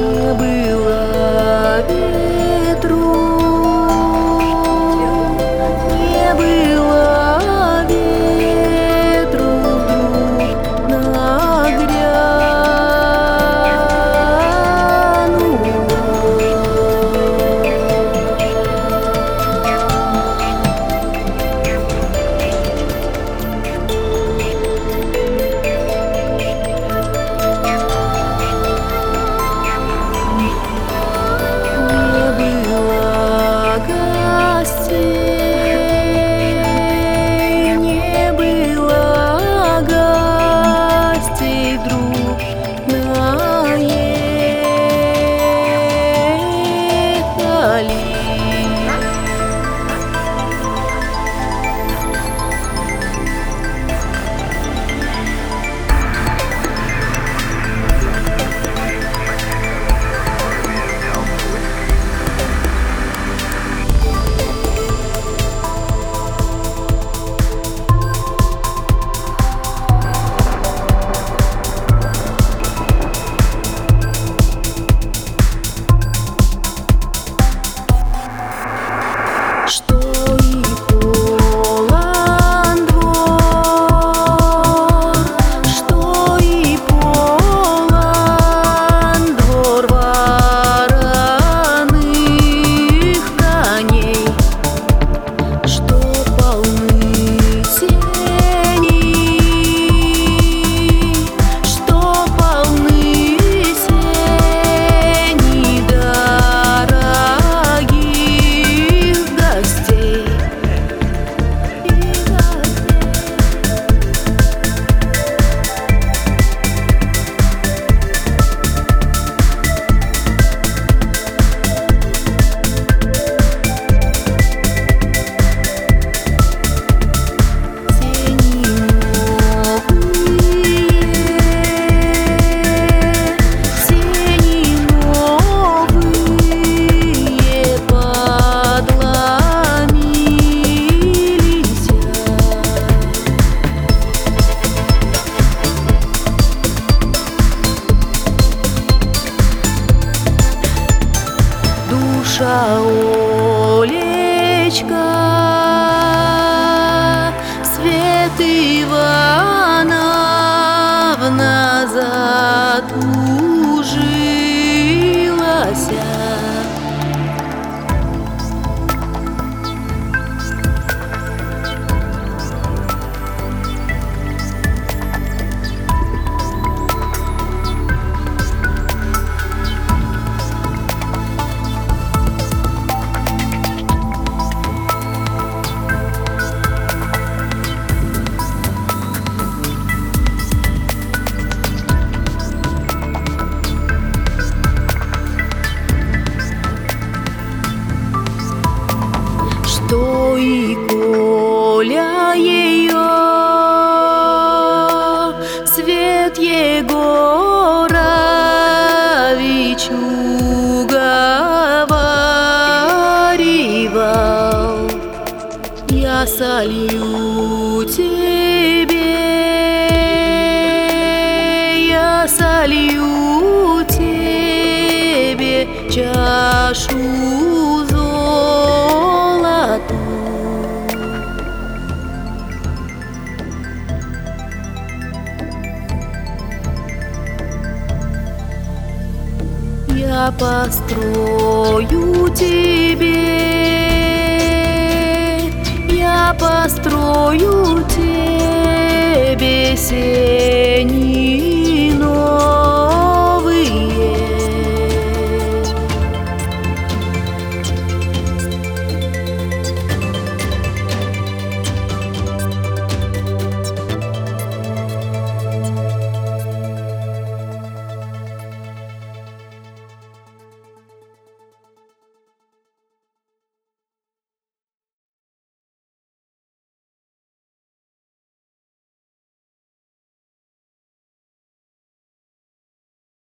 Baby наша Олечка, Свет Ивановна за и Коля ее Свет Егоровичу говаривал Я солью тебе Я солью тебе чашу Я построю тебе, я построю тебе себе